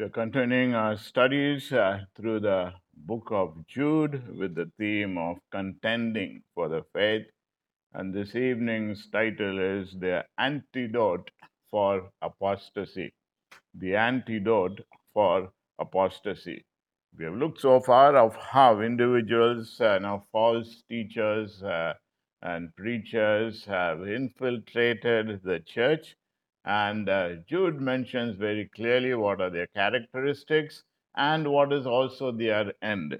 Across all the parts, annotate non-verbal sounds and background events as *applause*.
We are continuing our studies uh, through the book of Jude with the theme of contending for the faith. And this evening's title is The Antidote for Apostasy. The Antidote for Apostasy. We have looked so far of how individuals, uh, false teachers, uh, and preachers have infiltrated the church and uh, Jude mentions very clearly what are their characteristics and what is also their end.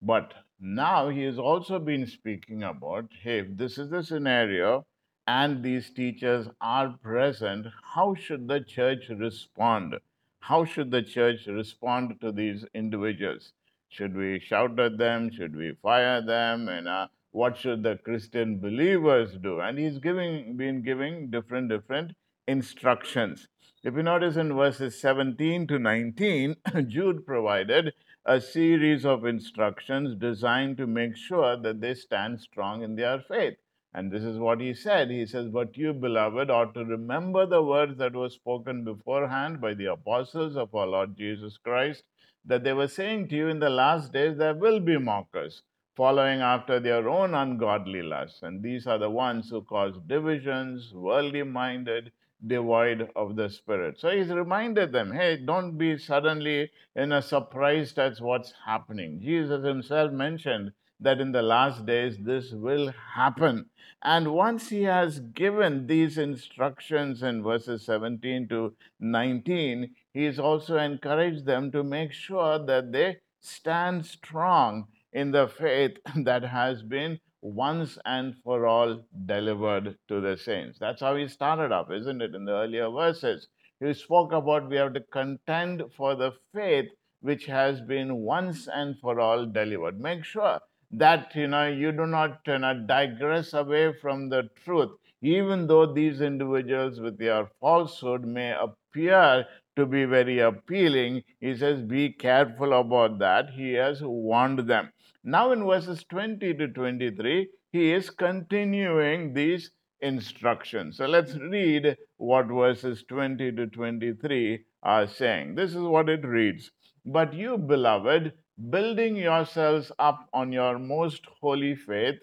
But now he has also been speaking about hey, if this is the scenario and these teachers are present, how should the church respond? How should the church respond to these individuals? Should we shout at them? Should we fire them? And uh, what should the Christian believers do? And he's giving, been giving different, different instructions. If you notice in verses 17 to 19, *coughs* Jude provided a series of instructions designed to make sure that they stand strong in their faith. And this is what he said. He says, But you, beloved, ought to remember the words that were spoken beforehand by the apostles of our Lord Jesus Christ, that they were saying to you in the last days there will be mockers, following after their own ungodly lusts. And these are the ones who cause divisions, worldly minded devoid of the Spirit. So he's reminded them hey, don't be suddenly in a surprised at what's happening. Jesus himself mentioned that in the last days this will happen. And once he has given these instructions in verses 17 to 19, he's also encouraged them to make sure that they stand strong in the faith *laughs* that has been once and for all delivered to the saints. That's how he started off, isn't it, in the earlier verses? He spoke about we have to contend for the faith which has been once and for all delivered. Make sure that you know you do not you know, digress away from the truth, even though these individuals with their falsehood may appear to be very appealing. He says, be careful about that. He has warned them. Now, in verses 20 to 23, he is continuing these instructions. So let's read what verses 20 to 23 are saying. This is what it reads But you, beloved, building yourselves up on your most holy faith,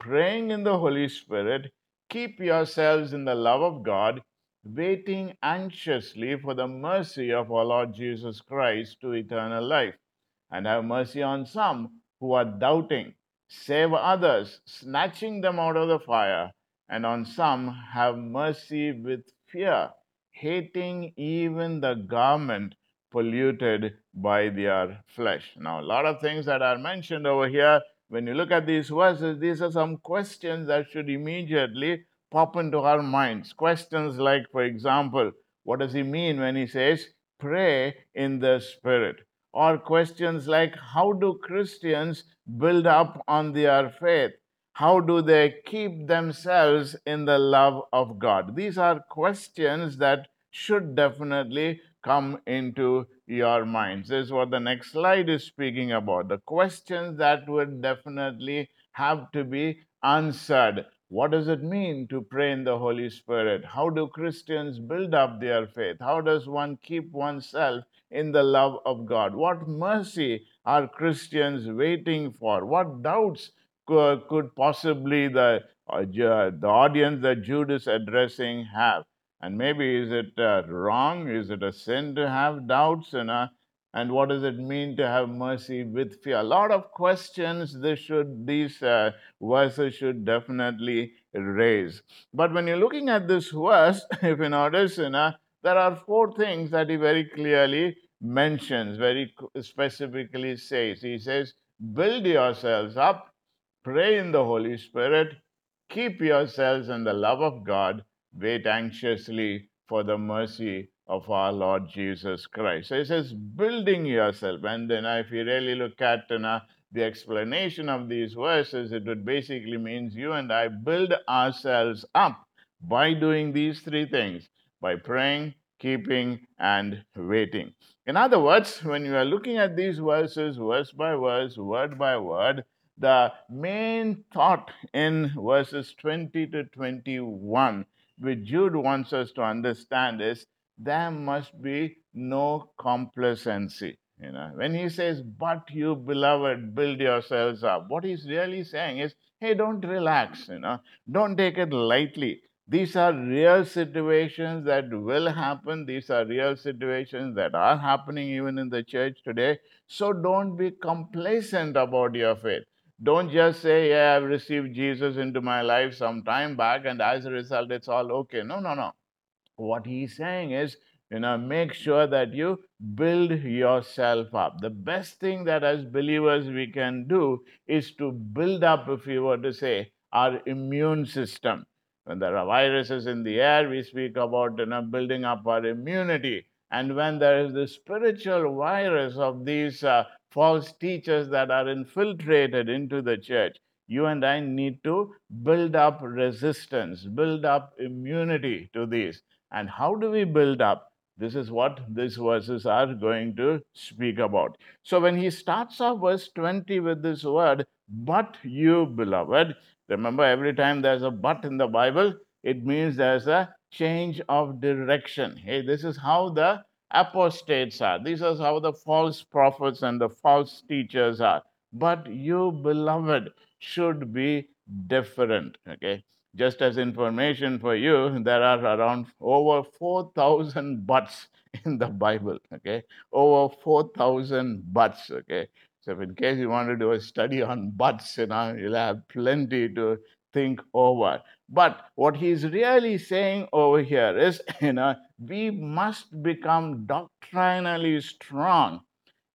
praying in the Holy Spirit, keep yourselves in the love of God, waiting anxiously for the mercy of our Lord Jesus Christ to eternal life. And have mercy on some who are doubting, save others, snatching them out of the fire, and on some have mercy with fear, hating even the garment polluted by their flesh. Now, a lot of things that are mentioned over here. When you look at these verses, these are some questions that should immediately pop into our minds. Questions like, for example, what does he mean when he says, pray in the Spirit? Or questions like how do Christians build up on their faith? How do they keep themselves in the love of God? These are questions that should definitely come into your minds. This is what the next slide is speaking about. The questions that would definitely have to be answered. What does it mean to pray in the Holy Spirit? How do Christians build up their faith? How does one keep oneself in the love of God? What mercy are Christians waiting for? What doubts could, possibly the, uh, the audience that Jude is addressing have? And maybe is it uh, wrong? Is it a sin to have doubts? And, uh, and what does it mean to have mercy with fear? A lot of questions this should, these uh, verses should definitely raise. But when you're looking at this verse, *laughs* if you notice, you know, there are four things that he very clearly mentions, very specifically says. He says, Build yourselves up, pray in the Holy Spirit, keep yourselves in the love of God, wait anxiously for the mercy of our Lord Jesus Christ. So he says, building yourself. And then if you really look at the explanation of these verses, it would basically means you and I build ourselves up by doing these three things by praying, keeping, and waiting. In other words, when you are looking at these verses, verse by verse, word by word, the main thought in verses 20 to 21, which Jude wants us to understand, is there must be no complacency. You know, when he says, "But you, beloved, build yourselves up," what he's really saying is, "Hey, don't relax. You know, don't take it lightly. These are real situations that will happen. These are real situations that are happening even in the church today. So don't be complacent about your faith. Don't just say, Yeah, I've received Jesus into my life some time back, and as a result, it's all okay. No, no, no. What he's saying is, you know, make sure that you build yourself up. The best thing that as believers we can do is to build up, if you were to say, our immune system. When there are viruses in the air, we speak about you know, building up our immunity. And when there is the spiritual virus of these uh, false teachers that are infiltrated into the church, you and I need to build up resistance, build up immunity to these. And how do we build up? This is what these verses are going to speak about. So when he starts off verse 20 with this word, but you, beloved, remember every time there's a but in the Bible, it means there's a change of direction. Hey, this is how the apostates are. This is how the false prophets and the false teachers are. But you, beloved, should be different. Okay just as information for you, there are around over 4,000 buts *laughs* in the Bible. Okay, over 4,000 buts. Okay, so in case you want to do a study on buts, you know, you'll have plenty to think over. But what he's really saying over here is, *laughs* you know, we must become doctrinally strong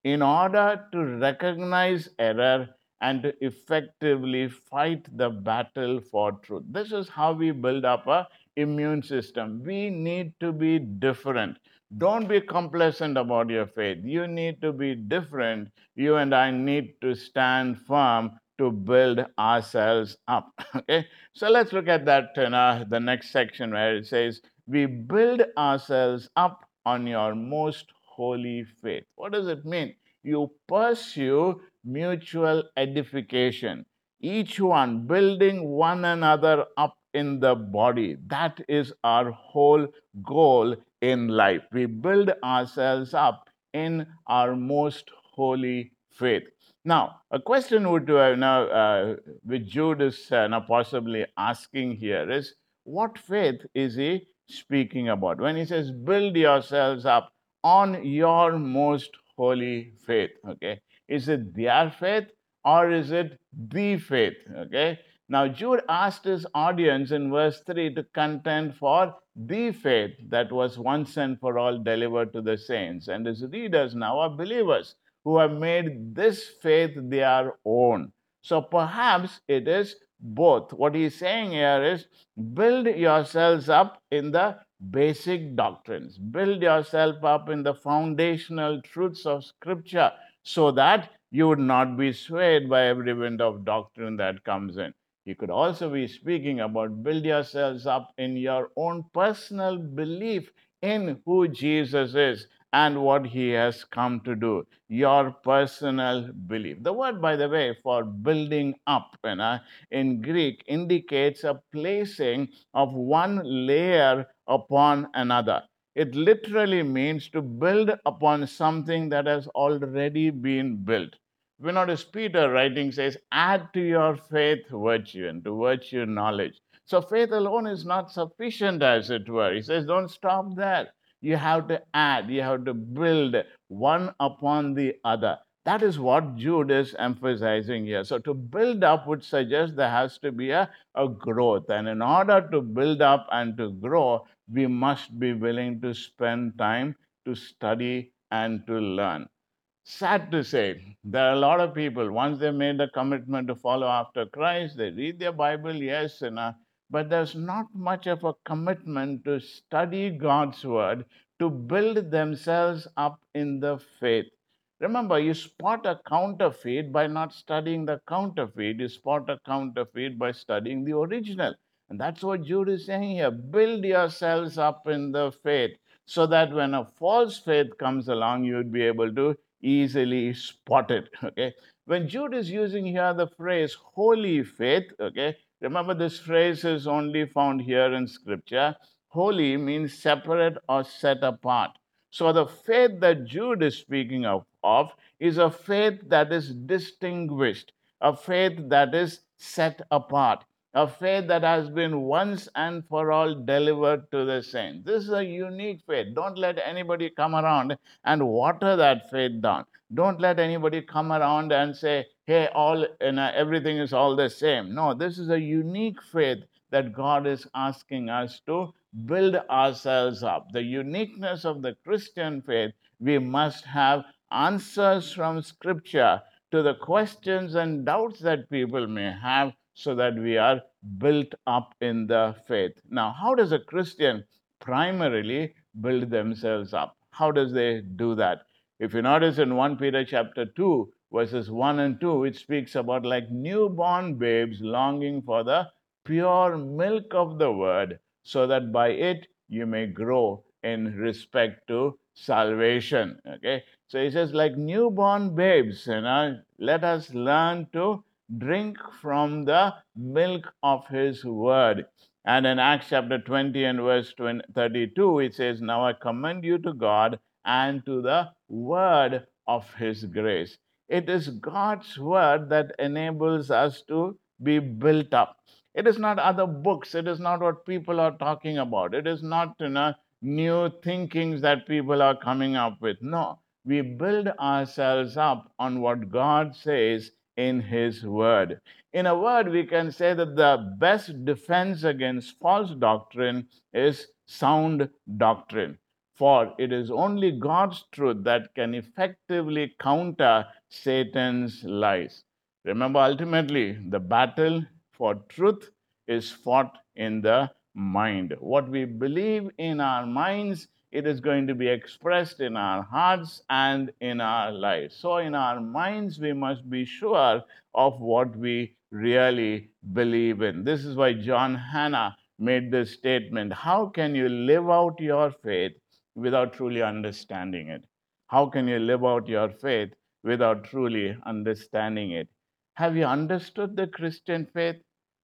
in order to recognize error and to effectively fight the battle for truth. This is how we build up a immune system. We need to be different. Don't be complacent about your faith. You need to be different. You and I need to stand firm to build ourselves up. *laughs* Okay, so let's look at that in uh, the next section where it says, We build ourselves up on your most holy faith. What does it mean? You pursue mutual edification, each one building one another up in the body. That is our whole goal in life. We build ourselves up in our most holy faith. Now, a question would uh, now, uh, which Jude is uh, now possibly asking here is, what faith is he speaking about when he says, "Build yourselves up on your most holy faith"? Okay, is it their faith or is it the faith? Okay. Now, Jude asked his audience in verse 3 to contend for the faith that was once and for all delivered to the saints. And his readers now are believers who have made this faith their own. So perhaps it is both. What he's saying here is build yourselves up in the basic doctrines, build yourself up in the foundational truths of Scripture so that you would not be swayed by every wind of doctrine that comes in. He could also be speaking about build yourselves up in your own personal belief in who Jesus is and what he has come to do. Your personal belief. The word, by the way, for building up you know, in Greek indicates a placing of one layer upon another. It literally means to build upon something that has already been built. Notice Peter writing says, add to your faith virtue, and to virtue knowledge. So faith alone is not sufficient, as it were. He says, don't stop there. You have to add, you have to build one upon the other. That is what Jude is emphasizing here. So, to build up would suggest there has to be a, a growth. And in order to build up and to grow, we must be willing to spend time to study and to learn. Sad to say, there are a lot of people, once they made the commitment to follow after Christ, they read their Bible, yes, and, uh, but there's not much of a commitment to study God's Word, to build themselves up in the faith. Remember, you spot a counterfeit by not studying the counterfeit. You spot a counterfeit by studying the original. And that's what Jude is saying here. Build yourselves up in the faith so that when a false faith comes along, you would be able to easily spotted. Okay. When Jude is using here the phrase holy faith, okay, remember this phrase is only found here in scripture. Holy means separate or set apart. So the faith that Jude is speaking of, of is a faith that is distinguished, a faith that is set apart, a faith that has been once and for all delivered to the saints. This is a unique faith. Don't let anybody come around and water that faith down. Don't let anybody come around and say, hey, all you know, everything is all the same. No, this is a unique faith that God is asking us to build ourselves up. The uniqueness of the Christian faith, we must have answers from Scripture to the questions and doubts that people may have so that we are built up in the faith. Now, how does a Christian primarily build themselves up? How does they do that? If you notice in 1 Peter chapter 2, verses 1 and 2, it speaks about like newborn babes longing for the pure milk of the word, so that by it you may grow in respect to salvation. Okay, so he says, like newborn babes, you know, let us learn to drink from the milk of his word. And in Acts chapter 20 and verse 32, it says, Now I commend you to God and to the word of his grace. It is God's word that enables us to be built up. It is not other books. It is not what people are talking about. It is not you know, new thinkings that people are coming up with. No, we build ourselves up on what God says in His Word. In a word, we can say that the best defense against false doctrine is sound doctrine. For it is only God's truth that can effectively counter Satan's lies. Remember, ultimately, the battle for truth is fought in the mind. What we believe in our minds it is going to be expressed in our hearts and in our lives. So, in our minds, we must be sure of what we really believe in. This is why John Hannah made this statement How can you live out your faith without truly understanding it? How can you live out your faith without truly understanding it? Have you understood the Christian faith?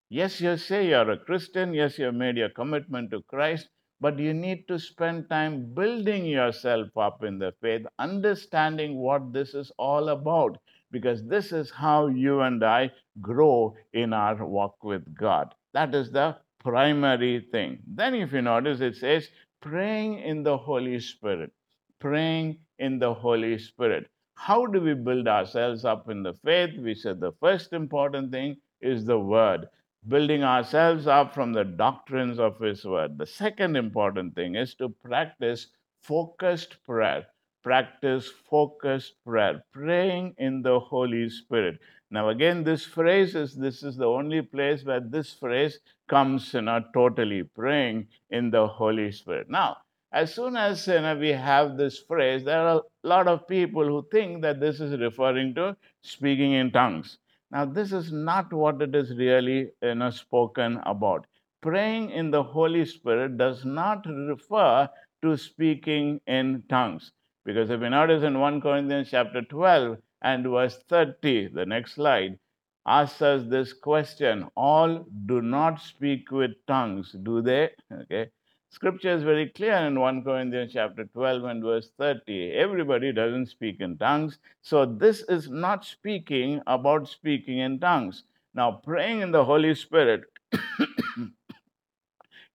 Yes, you say you're a Christian. Yes, you've made your commitment to Christ but you need to spend time building yourself up in the faith, understanding what this is all about, because this is how you and I grow in our walk with God. That is the primary thing. Then, if you notice, it says praying in the Holy Spirit. Praying in the Holy Spirit. How do we build ourselves up in the faith? We said the first important thing is the Word building ourselves up from the doctrines of His Word. The second important thing is to practice focused prayer. Practice focused prayer, praying in the Holy Spirit. Now, again, this phrase is this is the only place where this phrase comes you know, totally praying in the Holy Spirit. Now, as soon as you know, we have this phrase, there are a lot of people who think that this is referring to speaking in tongues. Now, this is not what it is really you know, spoken about. Praying in the Holy Spirit does not refer to speaking in tongues. Because if you notice in 1 Corinthians chapter 12 and verse 30, the next slide, asks us this question All do not speak with tongues, do they? *laughs* Okay. Scripture is very clear in 1 Corinthians chapter 12 and verse 30. Everybody doesn't speak in tongues. So this is not speaking about speaking in tongues. Now, praying in the Holy Spirit *coughs*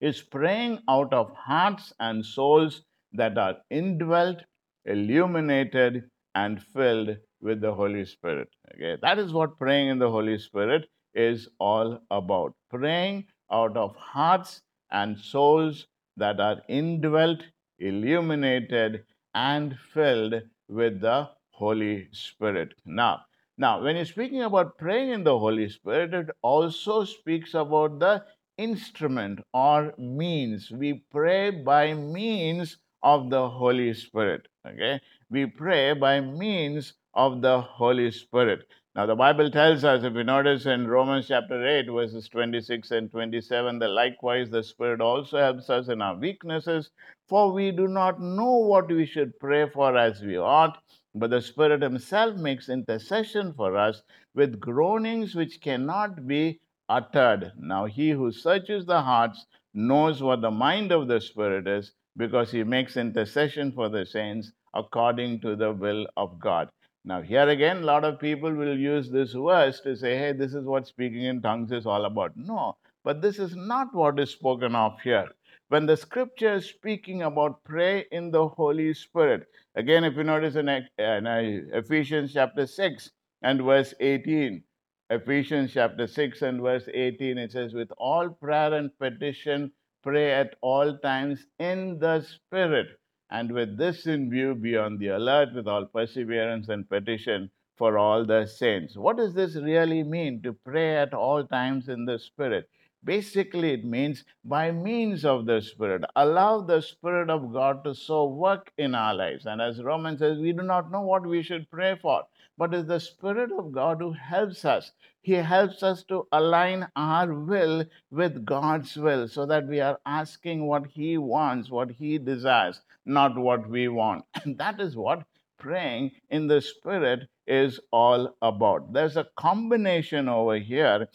is praying out of hearts and souls that are indwelt, illuminated, and filled with the Holy Spirit. Okay, that is what praying in the Holy Spirit is all about. Praying out of hearts and souls that are indwelt, illuminated, and filled with the Holy Spirit. Now, now, when you're speaking about praying in the Holy Spirit, it also speaks about the instrument or means. We pray by means of the Holy Spirit. Okay? We pray by means of the Holy Spirit. Now, the Bible tells us, if you notice in Romans chapter 8, verses 26 and 27, that likewise the Spirit also helps us in our weaknesses, for we do not know what we should pray for as we ought, but the Spirit Himself makes intercession for us with groanings which cannot be uttered. Now, He who searches the hearts knows what the mind of the Spirit is, because he makes intercession for the saints according to the will of God. Now, here again, a lot of people will use this verse to say, hey, this is what speaking in tongues is all about. No, but this is not what is spoken of here. When the scripture is speaking about pray in the Holy Spirit, again, if you notice in, uh, in uh, Ephesians chapter 6 and verse 18, Ephesians chapter 6 and verse 18, it says, With all prayer and petition, pray at all times in the Spirit. And with this in view, be on the alert with all perseverance and petition for all the saints. What does this really mean to pray at all times in the Spirit? Basically, it means by means of the Spirit. Allow the Spirit of God to so work in our lives. And as Romans says, we do not know what we should pray for, but it's the Spirit of God who helps us. He helps us to align our will with God's will so that we are asking what He wants, what He desires, not what we want. *laughs* And that is what praying in the Spirit is all about. There's a combination over here.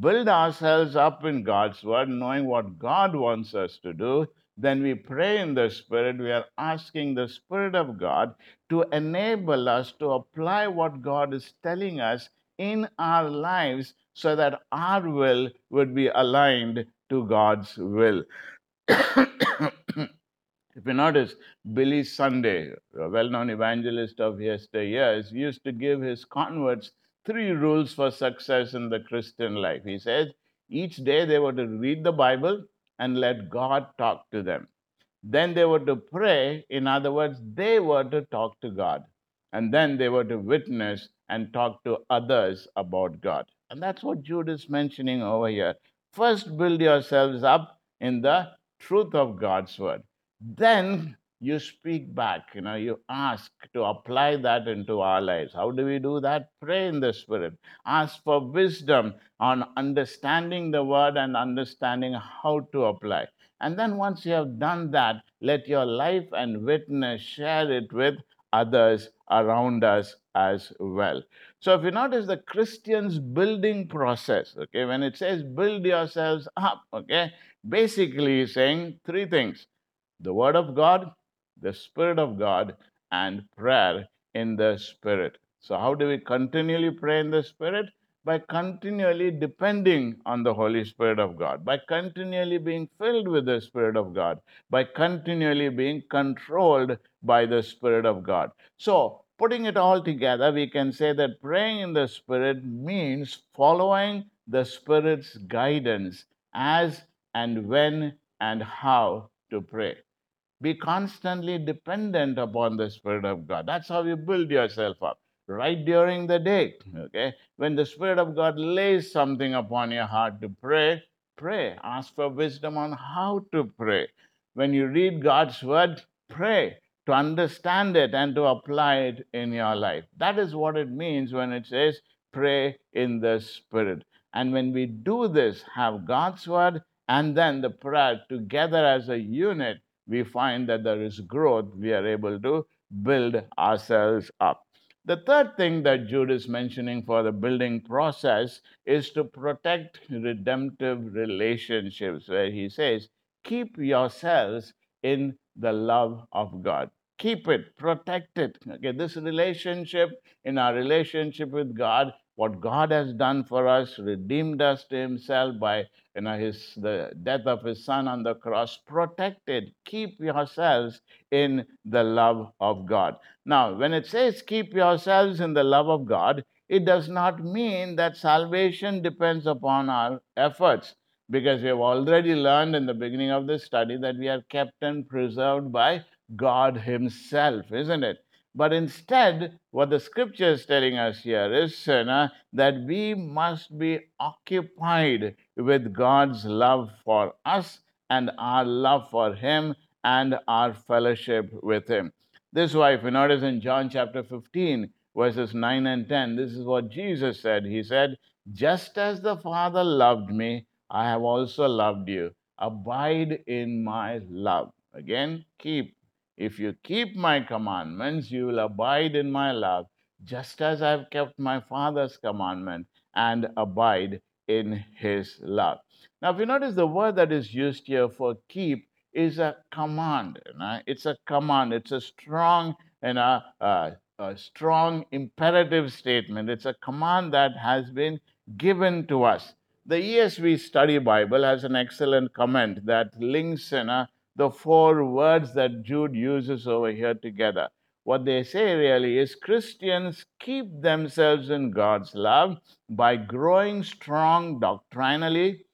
Build ourselves up in God's Word, knowing what God wants us to do. Then we pray in the Spirit. We are asking the Spirit of God to enable us to apply what God is telling us in our lives so that our will would be aligned to God's will. *coughs* If you notice, Billy Sunday, a well known evangelist of yesteryears, used to give his converts three rules for success in the Christian life. He said each day they were to read the Bible and let God talk to them. Then they were to pray. In other words, they were to talk to God. And then they were to witness and talk to others about God. And that's what Jude is mentioning over here. First, build yourselves up in the truth of God's word then you speak back you know you ask to apply that into our lives. How do we do that? Pray in the spirit. Ask for wisdom on understanding the word and understanding how to apply. And then once you have done that let your life and witness share it with others around us as well. So if you notice the christian's building process okay when it says build yourselves up okay basically saying three things. The Word of God, the Spirit of God, and prayer in the Spirit. So, how do we continually pray in the Spirit? By continually depending on the Holy Spirit of God, by continually being filled with the Spirit of God, by continually being controlled by the Spirit of God. So, putting it all together, we can say that praying in the Spirit means following the Spirit's guidance as and when and how to pray. Be constantly dependent upon the Spirit of God. That's how you build yourself up. Right during the day, okay? When the Spirit of God lays something upon your heart to pray, pray. Ask for wisdom on how to pray. When you read God's word, pray to understand it and to apply it in your life. That is what it means when it says pray in the Spirit. And when we do this, have God's word and then the prayer together as a unit, we find that there is growth, we are able to build ourselves up. The third thing that Jude is mentioning for the building process is to protect redemptive relationships, where he says, Keep yourselves in the love of God. Keep it, protect it. Okay, this relationship, in our relationship with God, what God has done for us, redeemed us to Himself by you know, his, the death of His Son on the cross. protected. Keep yourselves in the love of God. Now, when it says keep yourselves in the love of God, it does not mean that salvation depends upon our efforts, because we have already learned in the beginning of this study that we are kept and preserved by God Himself, isn't it? But instead, what the scripture is telling us here is know, that we must be occupied with God's love for us and our love for Him and our fellowship with Him. This is why, if you notice in John chapter 15, verses 9 and 10, this is what Jesus said. He said, Just as the Father loved me, I have also loved you. Abide in my love. Again, keep if you keep my commandments, you will abide in my love, just as I have kept my Father's commandment and abide in his love. Now, if you notice the word that is used here for keep is a command. You uh, know? It's a command. It's a strong and a, a, a strong imperative statement. It's a command that has been given to us. The ESV Study Bible has an excellent comment that links you know, the four words that Jude uses over here together. What they say really is Christians keep themselves in God's love by growing strong doctrinally,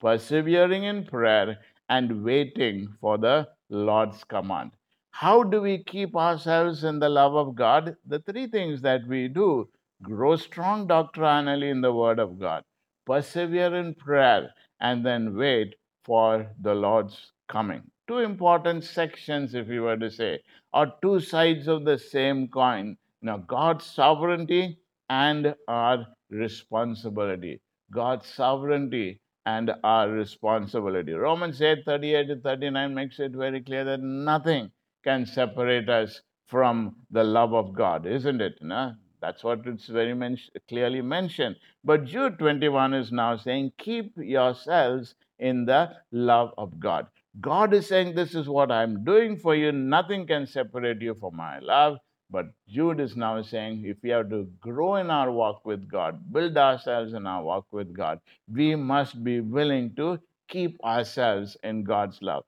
persevering in prayer, and waiting for the Lord's command. How do we keep ourselves in the love of God? The three things that we do grow strong doctrinally in the Word of God, persevere in prayer, and then wait for the Lord's coming. Two important sections, if you were to say, or two sides of the same coin. Now, God's sovereignty and our responsibility. God's sovereignty and our responsibility. Romans 8 38 to 39 makes it very clear that nothing can separate us from the love of God, isn't it? No? That's what it's very men- clearly mentioned. But Jude 21 is now saying, Keep yourselves in the love of God. God is saying, This is what I'm doing for you. Nothing can separate you from my love. But Jude is now saying, if we have to grow in our walk with God, build ourselves in our walk with God, we must be willing to keep ourselves in God's love.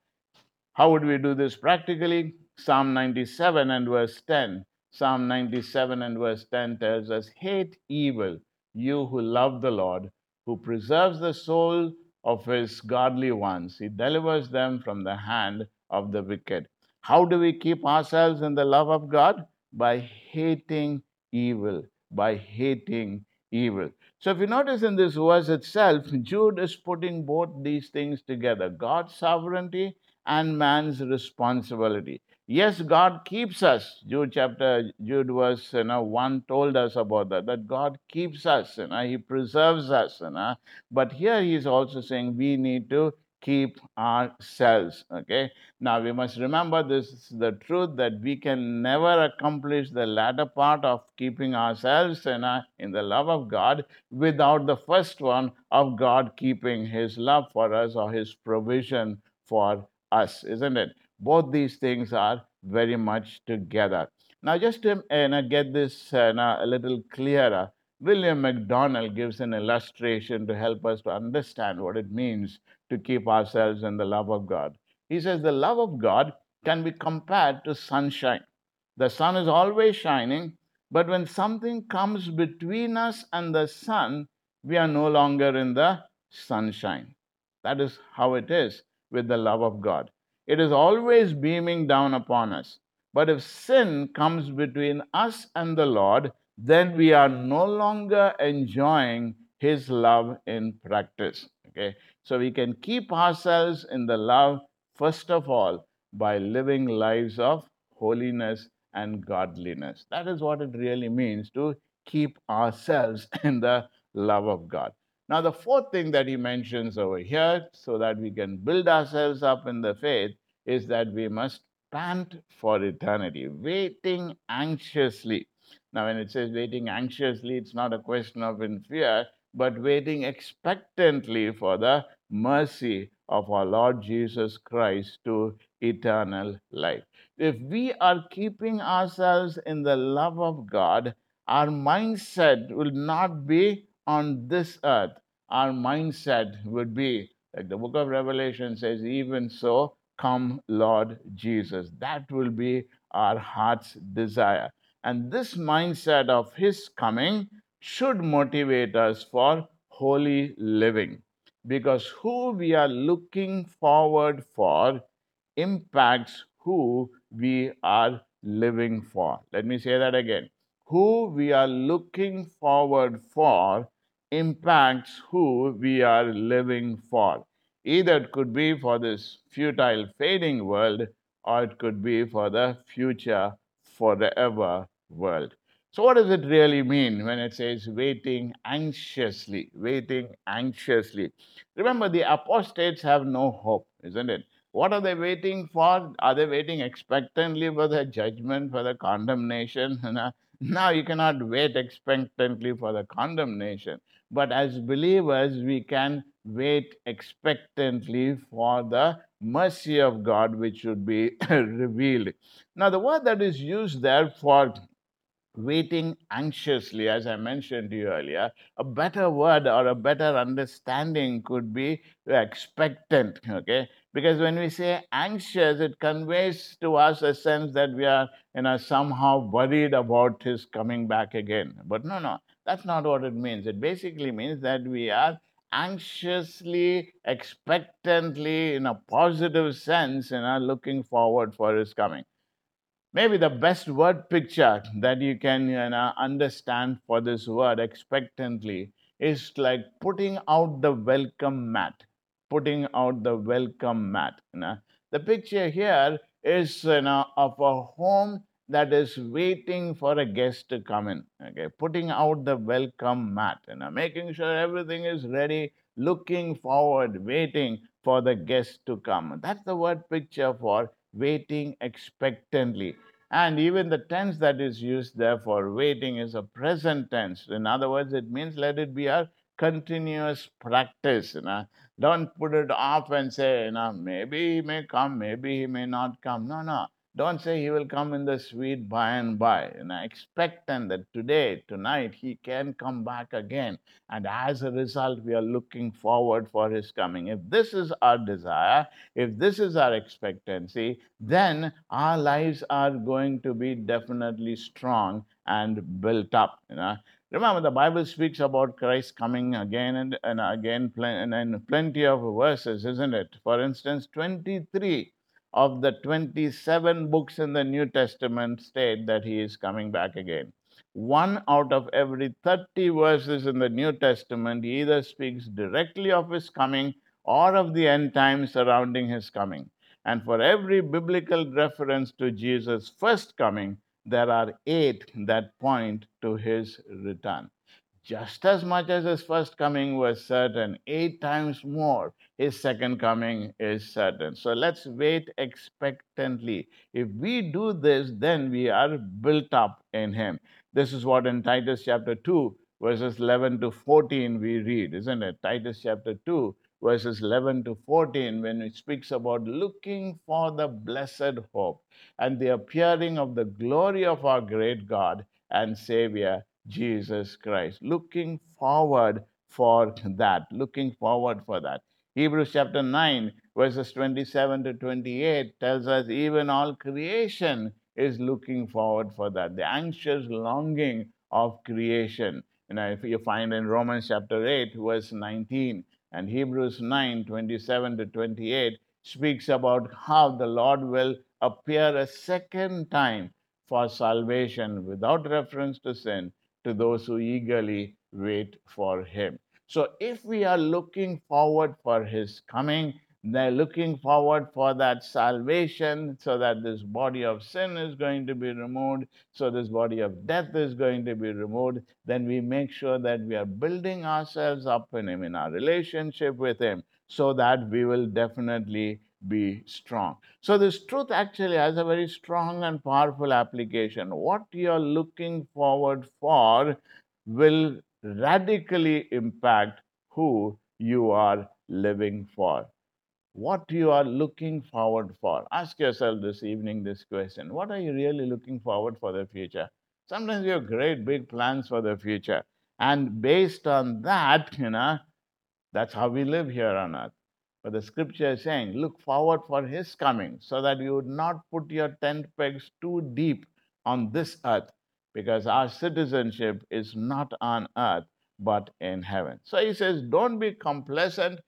How would we do this practically? Psalm 97 and verse 10. Psalm 97 and verse 10 tells us, Hate evil, you who love the Lord, who preserves the soul of his godly ones. He delivers them from the hand of the wicked. How do we keep ourselves in the love of God? By hating evil, by hating evil. So, if you notice in this verse itself, Jude is putting both these things together God's sovereignty and man's responsibility. Yes, God keeps us. Jude chapter, Jude verse you know, 1 told us about that, that God keeps us, you know, He preserves us. You know. But here He's also saying we need to keep ourselves. Okay. Now we must remember this is the truth that we can never accomplish the latter part of keeping ourselves in, a, in the love of God without the first one of God keeping His love for us or His provision for us, isn't it? Both these things are very much together. Now, just to uh, get this uh, a little clearer, William MacDonald gives an illustration to help us to understand what it means to keep ourselves in the love of God. He says the love of God can be compared to sunshine. The sun is always shining, but when something comes between us and the sun, we are no longer in the sunshine. That is how it is with the love of God. It is always beaming down upon us. But if sin comes between us and the Lord, then we are no longer enjoying His love in practice. Okay, so we can keep ourselves in the love, first of all, by living lives of holiness and godliness. That is what it really means to keep ourselves *laughs* in the love of God. Now, the fourth thing that he mentions over here, so that we can build ourselves up in the faith, is that we must pant for eternity, waiting anxiously. Now, when it says waiting anxiously, it's not a question of in fear, but waiting expectantly for the mercy of our Lord Jesus Christ to eternal life. If we are keeping ourselves in the love of God, our mindset will not be on this earth. Our mindset would be, like the book of Revelation says, even so, come Lord Jesus. That will be our heart's desire. And this mindset of His coming should motivate us for holy living because who we are looking forward for impacts who we are living for. Let me say that again. Who we are looking forward for impacts who we are living for. Either it could be for this futile, fading world, or it could be for the future, forever world. So, what does it really mean when it says waiting anxiously? Waiting anxiously. Remember, the apostates have no hope, isn't it? What are they waiting for? Are they waiting expectantly for the judgment, for the condemnation? *laughs* Uh, now, you cannot wait expectantly for the condemnation. But as believers, we can wait expectantly for the mercy of God which should be *coughs* revealed. Now, the word that is used there for waiting anxiously, as I mentioned to you earlier, a better word or a better understanding could be expectant, okay? Because when we say anxious, it conveys to us a sense that we are, you know, somehow worried about his coming back again. But no, no, that's not what it means. It basically means that we are anxiously, expectantly, in a positive sense, you know, looking forward for his coming maybe the best word picture that you can you know, understand for this word expectantly is like putting out the welcome mat putting out the welcome mat you know. The picture here is you know of a home that is waiting for a guest to come in okay? Putting out the welcome mat you know making sure everything is ready looking forward waiting for the guest to come. That's the word picture for waiting expectantly. And even the tense that is used there for waiting is a present tense. In other words, it means let it be a continuous practice. You know? Don't put it off and say, you know, maybe he may come, maybe he may not come. No, no. Don't say he will come in the sweet by and by. And I expect expectant that today, tonight, he can come back again. And as a result, we are looking forward for his coming. If this is our desire, if this is our expectancy, then our lives are going to be definitely strong and built up. You know. Remember, the Bible speaks about Christ coming again and, and again and in plenty of verses, isn't it? For instance, 23 of the 27 books in the New Testament state that he is coming back again. One out of every 30 verses in the New Testament either speaks directly of his coming or of the end times surrounding his coming. And for every biblical reference to Jesus' first coming, there are eight that point to his return. Just as much as his first coming was certain, eight times more, his second coming is certain. So let's wait expectantly. If we do this, then we are built up in him. This is what in Titus chapter 2, verses 11 to 14, we read, isn't it? Titus chapter 2, verses 11 to 14, when it speaks about looking for the blessed hope and the appearing of the glory of our great God and Savior, Jesus Christ. Looking forward for that. Looking forward for that. Hebrews chapter 9, verses 27 to 28 tells us even all creation is looking forward for that. The anxious longing of creation. You know, if you find in Romans chapter 8, verse 19, and Hebrews 9 27 to 28 speaks about how the Lord will appear a second time for salvation without reference to sin to those who eagerly wait for Him. So, if we are looking forward for His coming, they're looking forward for that salvation so that this body of sin is going to be removed, so this body of death is going to be removed. Then we make sure that we are building ourselves up in Him, in our relationship with Him, so that we will definitely be strong. So, this truth actually has a very strong and powerful application. What you are looking forward for will radically impact who you are living for what you are looking forward for. Ask yourself this evening this question What are you really looking forward for the future? Sometimes you have great big plans for the future. And based on that, you know, that's how we live here on earth. But the scripture is saying, look forward for his coming so that you would not put your tent pegs too deep on this earth because our citizenship is not on earth but in heaven. So he says, don't be complacent,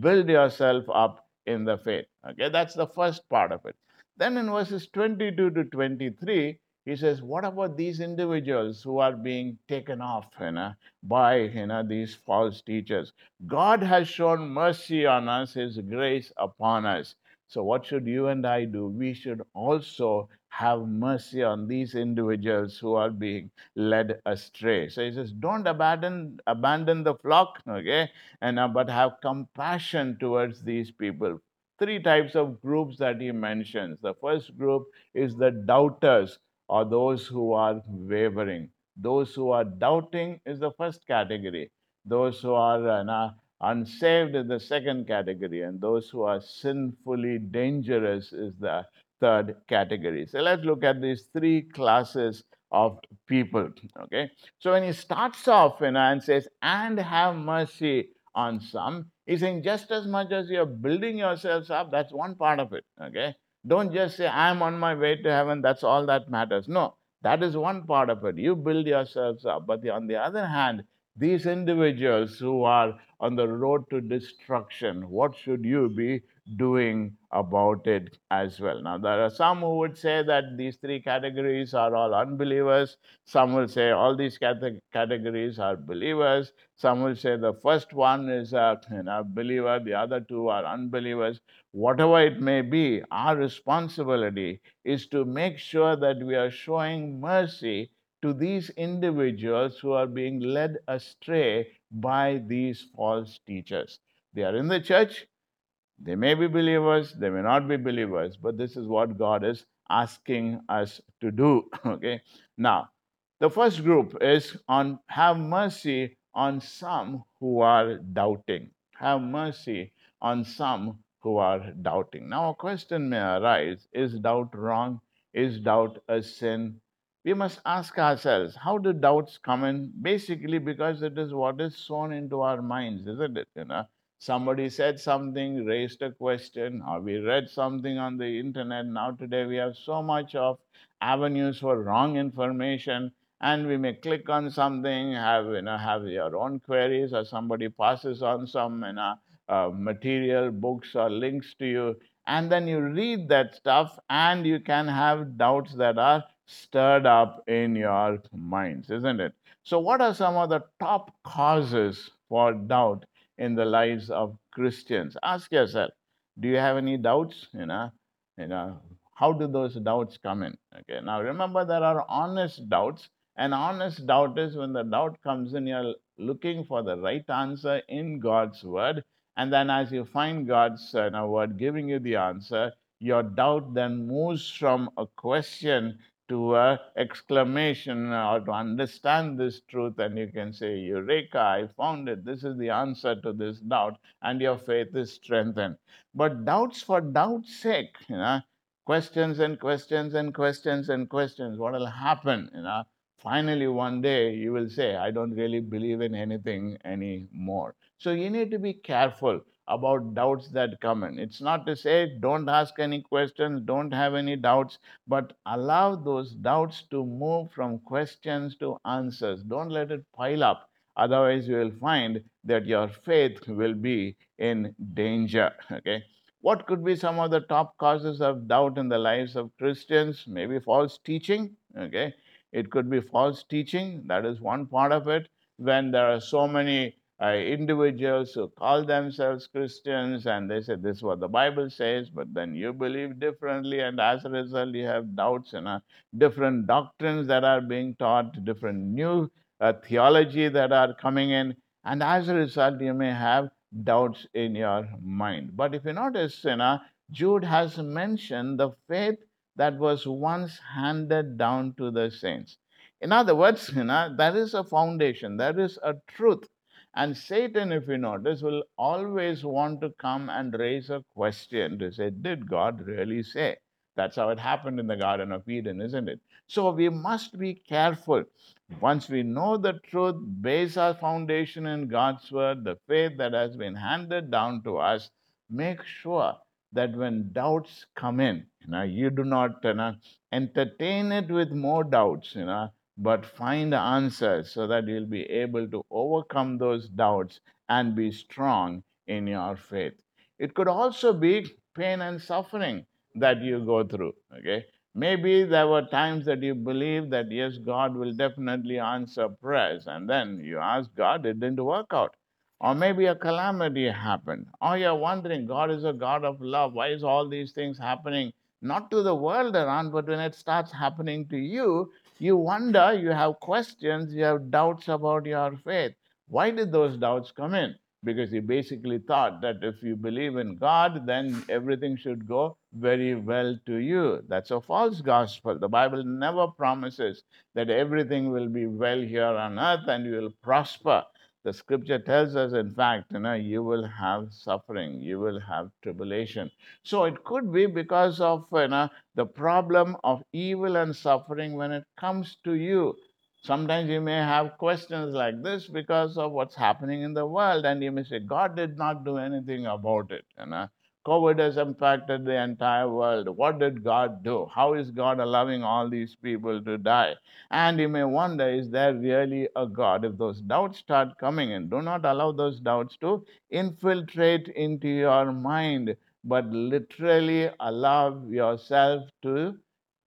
build yourself up in the faith. Okay, that's the first part of it. Then in verses 22 to 23, he says, What about these individuals who are being taken off you know, by you know, these false teachers? God has shown mercy on us, His grace upon us. So, what should you and I do? We should also have mercy on these individuals who are being led astray. So he says, don't abandon abandon the flock, okay, and uh, but have compassion towards these people. Three types of groups that he mentions. The first group is the doubters, or those who are wavering. Those who are doubting is the first category. Those who are uh, Unsaved is the second category, and those who are sinfully dangerous is the third category. So let's look at these three classes of people. Okay. So when he starts off you know, and says, and have mercy on some, he's saying just as much as you're building yourselves up, that's one part of it. Okay. Don't just say, I'm on my way to heaven, that's all that matters. No, that is one part of it. You build yourselves up. But the, on the other hand, these individuals who are on the road to destruction, what should you be doing about it as well? Now, there are some who would say that these three categories are all unbelievers. Some will say all these categories are believers. Some will say the first one is a you know, believer, the other two are unbelievers. Whatever it may be, our responsibility is to make sure that we are showing mercy to these individuals who are being led astray by these false teachers. They are in the church, they may be believers, they may not be believers, but this is what God is asking us to do. *laughs* Okay. Now, the first group is on have mercy on some who are doubting. Have mercy on some who are doubting. Now, a question may arise Is doubt wrong? Is doubt a sin? we must ask ourselves how do doubts come in basically because it is what is sown into our minds isn't it you know somebody said something raised a question or we read something on the internet now today we have so much of avenues for wrong information and we may click on something have you know have your own queries or somebody passes on some you know uh, material books or links to you and then you read that stuff and you can have doubts that are stirred up in your minds, isn't it? So, what are some of the top causes for doubt in the lives of Christians? Ask yourself, do you have any doubts? You know, you know, how do those doubts come in? Okay, now remember there are honest doubts. An honest doubt is when the doubt comes in, you're looking for the right answer in God's word. And then, as you find God's uh, word giving you the answer, your doubt then moves from a question to exclamation or to understand this truth and you can say eureka i found it. This is the answer to this doubt and your faith is strengthened. But doubts for doubt's sake you know questions and questions and questions and questions what will happen you know? Finally one day you will say i don't really believe in anything anymore. So you need to be careful about doubts that come in. It's not to say don't ask any questions, don't have any doubts, but allow those doubts to move from questions to answers. Don't let it pile up. Otherwise, you will find that your faith will be in danger. *laughs* Okay. What could be some of the top causes of doubt in the lives of Christians? Maybe false teaching. Okay. It could be false teaching. That is one part of it. When there are so many uh, individuals who call themselves Christians and they say this is what the Bible says, but then you believe differently, and as a result, you have doubts and uh, different doctrines that are being taught, different new uh, theology that are coming in, and as a result, you may have doubts in your mind. But if you notice, you know, Jude has mentioned the faith that was once handed down to the saints. In other words, you know, there is a foundation, there is a truth and Satan, if you notice, will always want to come and raise a question to say, Did God really say? That's how it happened in the Garden of Eden, isn't it? So we must be careful. Once we know the truth, base our foundation in God's word, the faith that has been handed down to us, make sure that when doubts come in, you know, you do not you know, entertain it with more doubts, you know, but find answers so that you'll be able to overcome those doubts and be strong in your faith. It could also be pain and suffering that you go through. Okay. Maybe there were times that you believe that yes, God will definitely answer prayers, and then you ask God, it didn't work out. Or maybe a calamity happened. Or you're wondering, God is a God of love. Why is all these things happening? Not to the world around, but when it starts happening to you, you wonder, you have questions, you have doubts about your faith. Why did those doubts come in? Because you basically thought that if you believe in God, then everything should go very well to you. That's a false gospel. The Bible never promises that everything will be well here on earth and you will prosper. The scripture tells us, in fact, you know, you will have suffering, you will have tribulation. So it could be because of you know, the problem of evil and suffering when it comes to you. Sometimes you may have questions like this because of what's happening in the world, and you may say, God did not do anything about it. You know? COVID has impacted the entire world. What did God do? How is God allowing all these people to die? And you may wonder, is there really a God? If those doubts start coming in, do not allow those doubts to infiltrate into your mind, but literally allow yourself to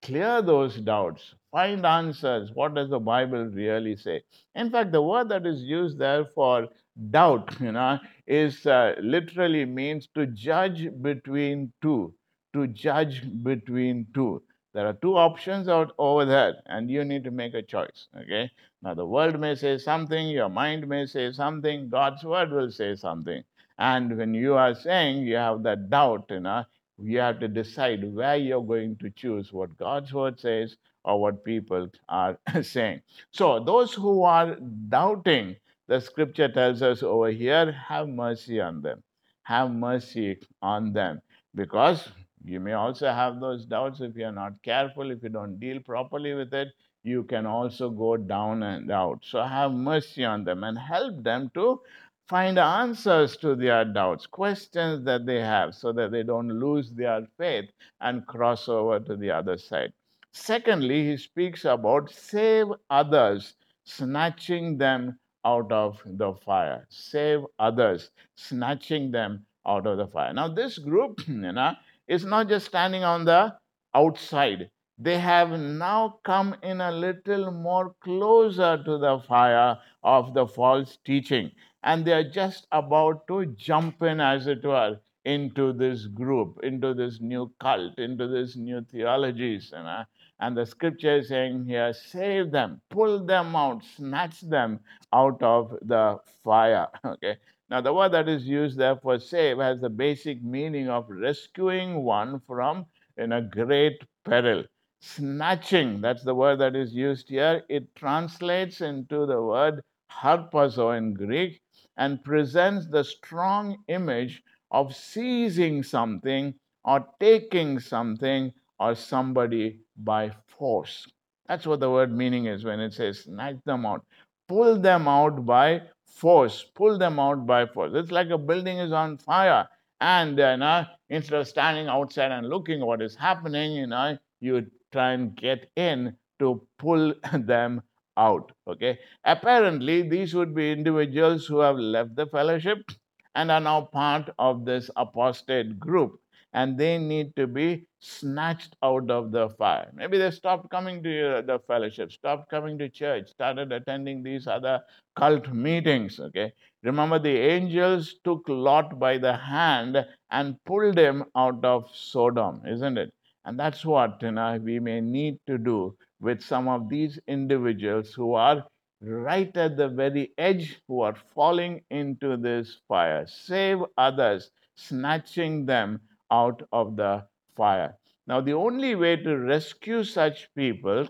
clear those doubts. Find answers. What does the Bible really say? In fact, the word that is used there for doubt, you know, is uh, literally means to judge between two. To judge between two. There are two options out over there, and you need to make a choice. Okay. Now the world may say something, your mind may say something, God's word will say something. And when you are saying you have that doubt, you know, you have to decide where you're going to choose what God's word says or what people are *laughs* saying. So those who are doubting the scripture tells us over here have mercy on them. Have mercy on them. Because you may also have those doubts if you're not careful, if you don't deal properly with it, you can also go down and out. So have mercy on them and help them to find answers to their doubts, questions that they have, so that they don't lose their faith and cross over to the other side. Secondly, he speaks about save others, snatching them out of the fire. Save others, snatching them out of the fire. Now, this group, *clears throat* you know, is not just standing on the outside. They have now come in a little more closer to the fire of the false teaching. And they are just about to jump in, as it were, into this group, into this new cult, into this new theologies. You know? And the scripture is saying here, save them, pull them out, snatch them out of the fire. *laughs* Okay. Now, the word that is used there for save has the basic meaning of rescuing one from in a great peril. Snatching, that's the word that is used here. It translates into the word harpazo in Greek and presents the strong image of seizing something or taking something or somebody by force. That's what the word meaning is when it says snatch them out. Pull them out by force. Pull them out by force. It's like a building is on fire. And uh, you know, instead of standing outside and looking what is happening, you know, you try and get in to pull *laughs* them out. Okay. Apparently, these would be individuals who have left the fellowship and are now part of this apostate group and they need to be snatched out of the fire. Maybe they stopped coming to uh, the fellowship, stopped coming to church, started attending these other cult meetings. Okay. Remember, the angels took Lot by the hand and pulled him out of Sodom, isn't it? And that's what you know, we may need to do with some of these individuals who are right at the very edge, who are falling into this fire. Save others, snatching them out of the fire. Now, the only way to rescue such people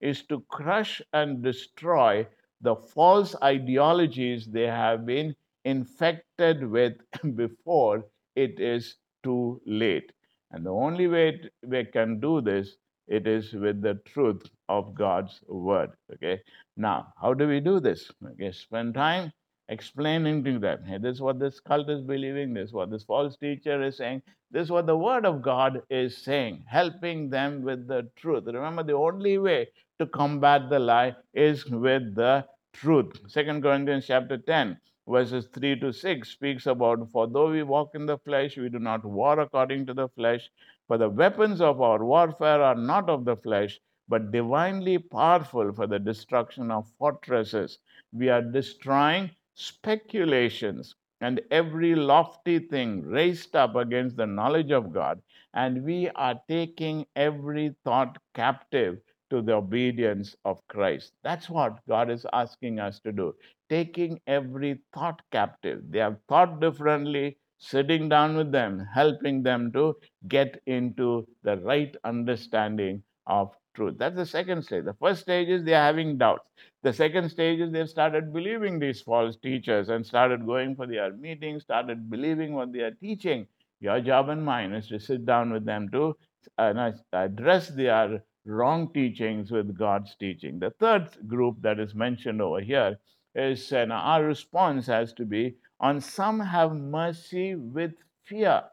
is to crush and destroy the false ideologies they have been infected with *laughs* before it is too late. And the only way we can do this, it is with the truth of God's word. Okay. Now, how do we do this? Okay, spend time explaining to them, hey, this is what this cult is believing, this is what this false teacher is saying, this is what the word of God is saying, helping them with the truth. Remember, the only way to combat the lie is with the truth. Second Corinthians chapter 10, verses 3 to 6 speaks about, For though we walk in the flesh, we do not war according to the flesh, for the weapons of our warfare are not of the flesh, but divinely powerful for the destruction of fortresses. We are destroying speculations and every lofty thing raised up against the knowledge of God, and we are taking every thought captive to the obedience of Christ. That's what God is asking us to do. Taking every thought captive. They have thought differently, sitting down with them, helping them to get into the right understanding of truth. That's the second stage. The first stage is they are having doubts. The second stage is they've started believing these false teachers and started going for their meetings, started believing what they are teaching. Your job and mine is to sit down with them to uh, address their wrong teachings with God's teaching. The third group that is mentioned over here is and our response has to be on some have mercy with fear,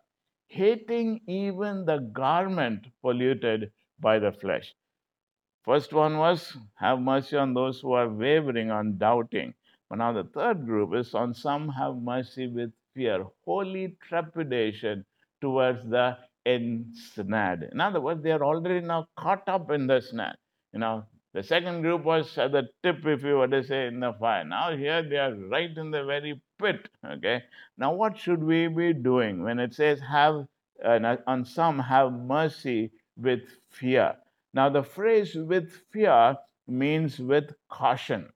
hating even the garment polluted by the flesh. First one was have mercy on those who are wavering, on doubting. But now the third group is on some have mercy with fear, holy trepidation towards the ensnared. In other words, they are already now caught up in the snare. You know, the second group was at the tip, if you were to say, in the fire. Now here they are right in the very pit. Okay. Now what should we be doing when it says have uh, on some have mercy with fear? Now the phrase with fear means with caution.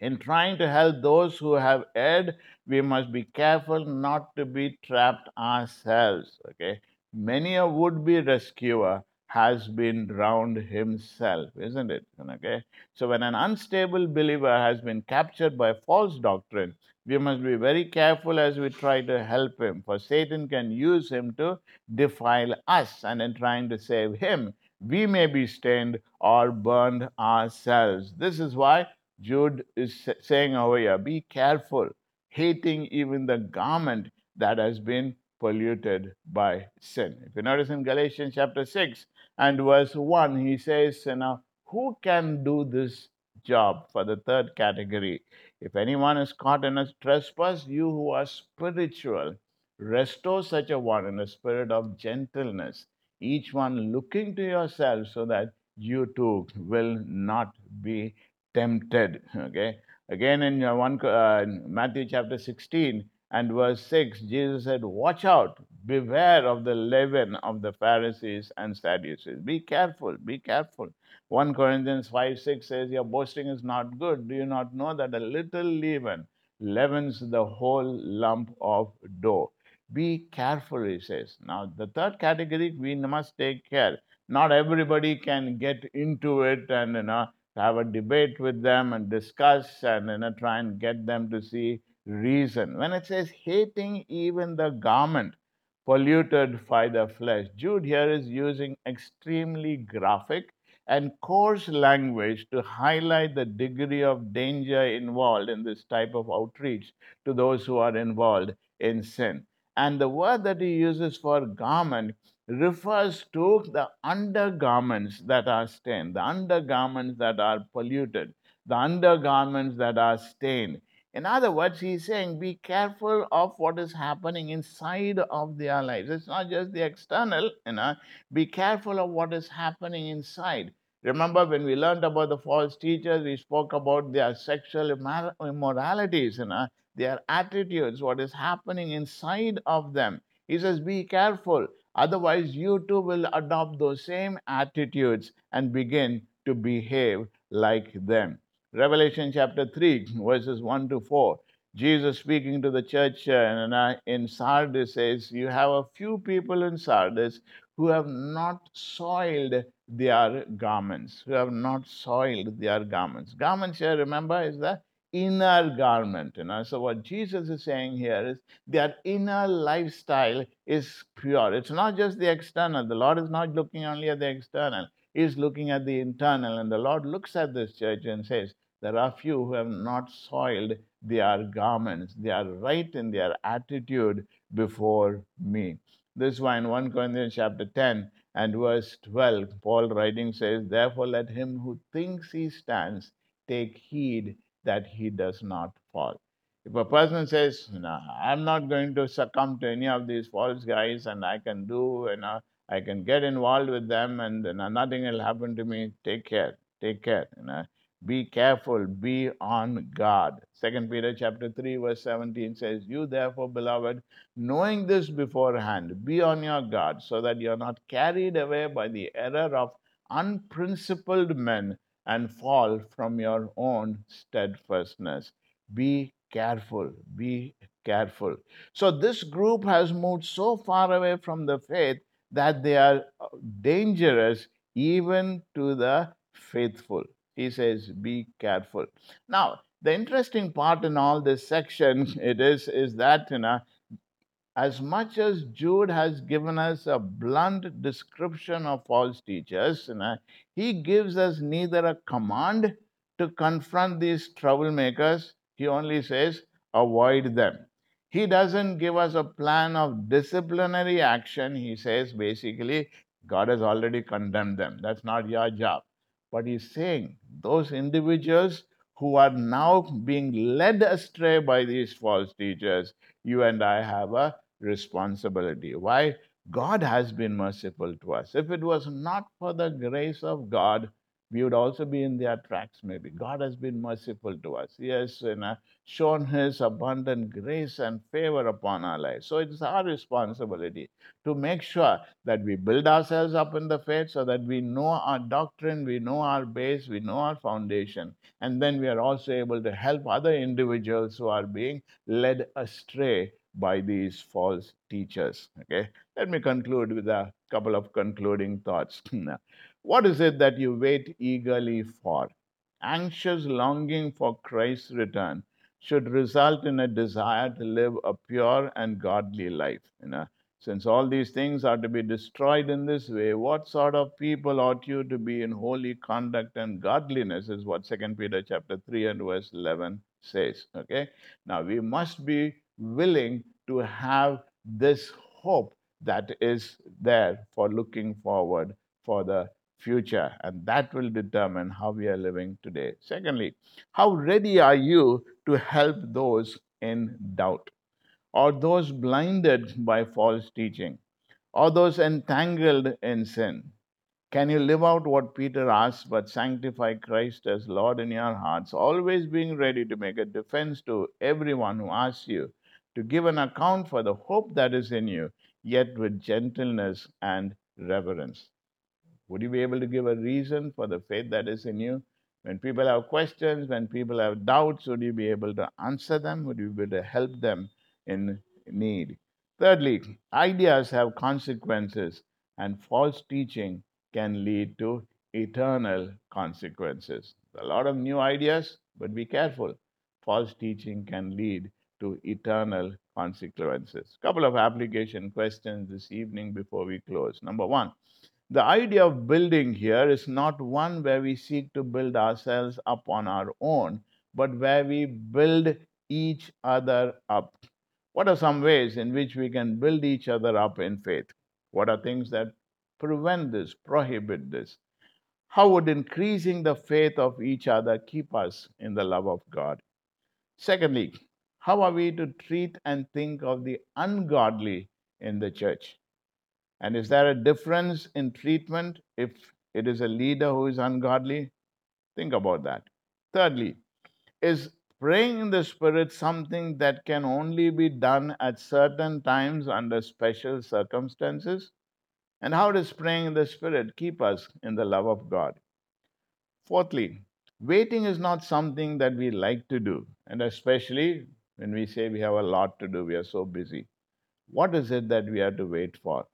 In trying to help those who have erred, we must be careful not to be trapped ourselves. Okay. Many a would-be rescuer has been drowned himself, isn't it? Okay. So when an unstable believer has been captured by false doctrine, we must be very careful as we try to help him, for Satan can use him to defile us, and in trying to save him, we may be stained or burned ourselves. This is why Jude is saying over here be careful, hating even the garment that has been polluted by sin. If you notice in Galatians chapter 6, and verse 1, he says, Now, who can do this job for the third category? If anyone is caught in a trespass, you who are spiritual, restore such a one in a spirit of gentleness, each one looking to yourself so that you too will not be tempted. Okay. Again, in uh, one uh, Matthew chapter 16 and verse 6, Jesus said, Watch out, beware of the leaven of the Pharisees and Sadducees. Be careful, be careful. 1 Corinthians 5 6 says, Your boasting is not good. Do you not know that a little leaven leavens the whole lump of dough? Be careful, he says. Now, the third category, we must take care. Not everybody can get into it and you know, have a debate with them and discuss and you know, try and get them to see reason. When it says hating even the garment, polluted by the flesh. Jude here is using extremely graphic and coarse language to highlight the degree of danger involved in this type of outreach to those who are involved in sin. And the word that he uses for garment refers to the undergarments that are stained, the undergarments that are polluted, the undergarments that are stained. In other words, he's saying be careful of what is happening inside of their lives. It's not just the external, you know, be careful of what is happening inside. Remember when we learned about the false teachers, we spoke about their sexual immoralities, you know, their attitudes, what is happening inside of them. He says, be careful. Otherwise, you too will adopt those same attitudes and begin to behave like them. Revelation chapter 3, verses 1 to 4. Jesus speaking to the church uh, in Sardis says, You have a few people in Sardis who have not soiled their garments, who have not soiled their garments. Garments here, remember, is the inner garment. You know? So, what Jesus is saying here is their inner lifestyle is pure. It's not just the external. The Lord is not looking only at the external, He's looking at the internal. And the Lord looks at this church and says, there are few who have not soiled their garments. They are right in their attitude before me. This why in 1 Corinthians chapter 10 and verse 12, Paul writing says, Therefore let him who thinks he stands take heed that he does not fall. If a person says, no, I'm not going to succumb to any of these false guys and I can do, know, I can get involved with them and nothing will happen to me, take care, take care. You know be careful be on guard. Second peter chapter 3 verse 17 says you therefore beloved knowing this beforehand be on your guard so that you're not carried away by the error of unprincipled men and fall from your own steadfastness. Be careful be careful. So this group has moved so far away from the faith that they are dangerous even to the faithful he says, be careful. Now, the interesting part in all this section *laughs* it is is that you know as much as Jude has given us a blunt description of false teachers, you know, he gives us neither a command to confront these troublemakers, he only says, avoid them. He doesn't give us a plan of disciplinary action. He says basically, God has already condemned them. That's not your job. But he's saying those individuals who are now being led astray by these false teachers, you and I have a responsibility. Why? God has been merciful to us. If it was not for the grace of God, we would also be in their tracks, maybe. God has been merciful to us. He has you know, shown His abundant grace and favor upon our lives. So it's our responsibility to make sure that we build ourselves up in the faith so that we know our doctrine, we know our base, we know our foundation. And then we are also able to help other individuals who are being led astray by these false teachers. Okay, let me conclude with a couple of concluding thoughts. *laughs* What is it that you wait eagerly for? Anxious longing for Christ's return should result in a desire to live a pure and godly life. You know, since all these things are to be destroyed in this way, what sort of people ought you to be in holy conduct and godliness is what Second Peter chapter 3 and verse 11 says. Okay. Now we must be willing to have this hope that is there for looking forward for the future, and that will determine how we are living today. Secondly, how ready are you to help those in doubt, or those blinded by false teaching, or those entangled in sin? Can you live out what Peter asks, but sanctify Christ as Lord in your hearts, always being ready to make a defense to everyone who asks you to give an account for the hope that is in you, yet with gentleness and reverence? Would you be able to give a reason for the faith that is in you? When people have questions, when people have doubts, would you be able to answer them? Would you be able to help them in need? Thirdly, ideas have consequences, and false teaching can lead to eternal consequences. A lot of new ideas, but be careful. False teaching can lead to eternal consequences. Couple of application questions this evening before we close. Number one, the idea of building here is not one where we seek to build ourselves up on our own, but where we build each other up. What are some ways in which we can build each other up in faith? What are things that prevent this, prohibit this? How would increasing the faith of each other keep us in the love of God? Secondly, how are we to treat and think of the ungodly in the church? And is there a difference in treatment if it is a leader who is ungodly? Think about that. Thirdly, is praying in the Spirit something that can only be done at certain times under special circumstances? And how does praying in the Spirit keep us in the love of God? Fourthly, waiting is not something that we like to do, and especially when we say we have a lot to do, we are so busy. What is it that we have to wait for?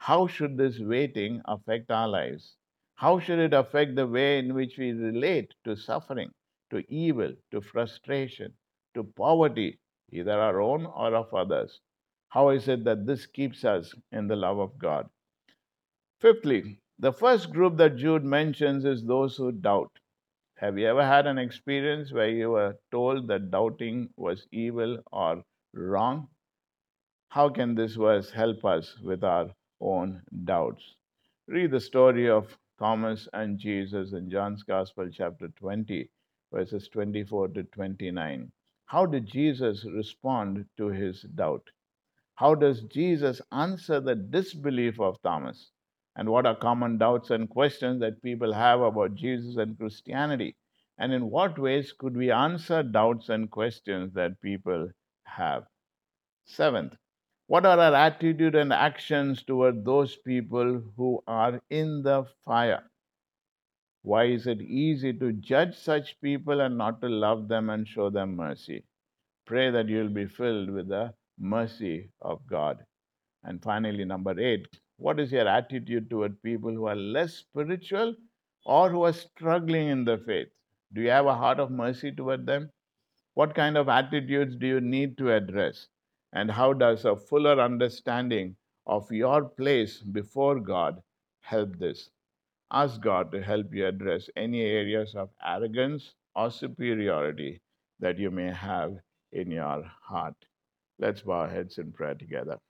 How should this waiting affect our lives? How should it affect the way in which we relate to suffering, to evil, to frustration, to poverty, either our own or of others? How is it that this keeps us in the love of God? Fifthly, the first group that Jude mentions is those who doubt. Have you ever had an experience where you were told that doubting was evil or wrong? How can this verse help us with our own doubts. Read the story of Thomas and Jesus in John's Gospel, chapter 20, verses 24 to 29. How did Jesus respond to his doubt? How does Jesus answer the disbelief of Thomas? And what are common doubts and questions that people have about Jesus and Christianity? And in what ways could we answer doubts and questions that people have? Seventh, what are our attitude and actions toward those people who are in the fire? Why is it easy to judge such people and not to love them and show them mercy? Pray that you'll be filled with the mercy of God. And finally, number eight, what is your attitude toward people who are less spiritual or who are struggling in the faith? Do you have a heart of mercy toward them? What kind of attitudes do you need to address? And how does a fuller understanding of your place before God help this? Ask God to help you address any areas of arrogance or superiority that you may have in your heart. Let's bow our heads in prayer together.